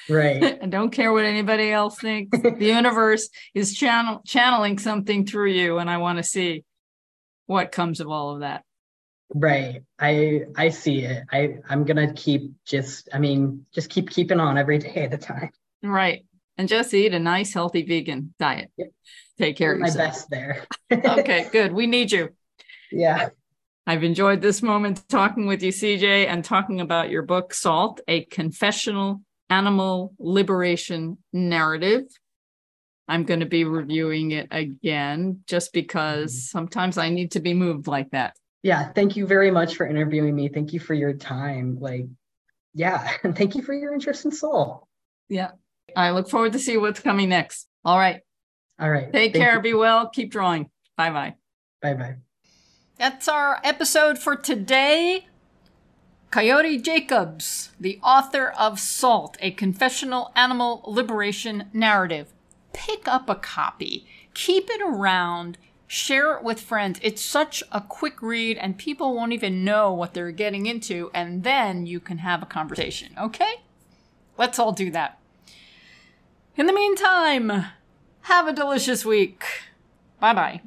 Right. and don't care what anybody else thinks. the universe is channel channeling something through you and I want to see what comes of all of that. Right. I I see it. I I'm going to keep just I mean, just keep keeping on every day at a time. Right and just eat a nice, healthy vegan diet. Yep. Take care of yourself. my best there. okay, good. We need you. Yeah. I've enjoyed this moment talking with you, CJ, and talking about your book, Salt, a confessional animal liberation narrative. I'm going to be reviewing it again just because mm-hmm. sometimes I need to be moved like that. Yeah. Thank you very much for interviewing me. Thank you for your time. Like, yeah. And thank you for your interest in Salt. Yeah. I look forward to see what's coming next. All right. All right. Take Thank care. You. Be well. Keep drawing. Bye bye. Bye bye. That's our episode for today. Coyote Jacobs, the author of Salt, a confessional animal liberation narrative. Pick up a copy, keep it around, share it with friends. It's such a quick read, and people won't even know what they're getting into, and then you can have a conversation, okay? Let's all do that. In the meantime, have a delicious week. Bye bye.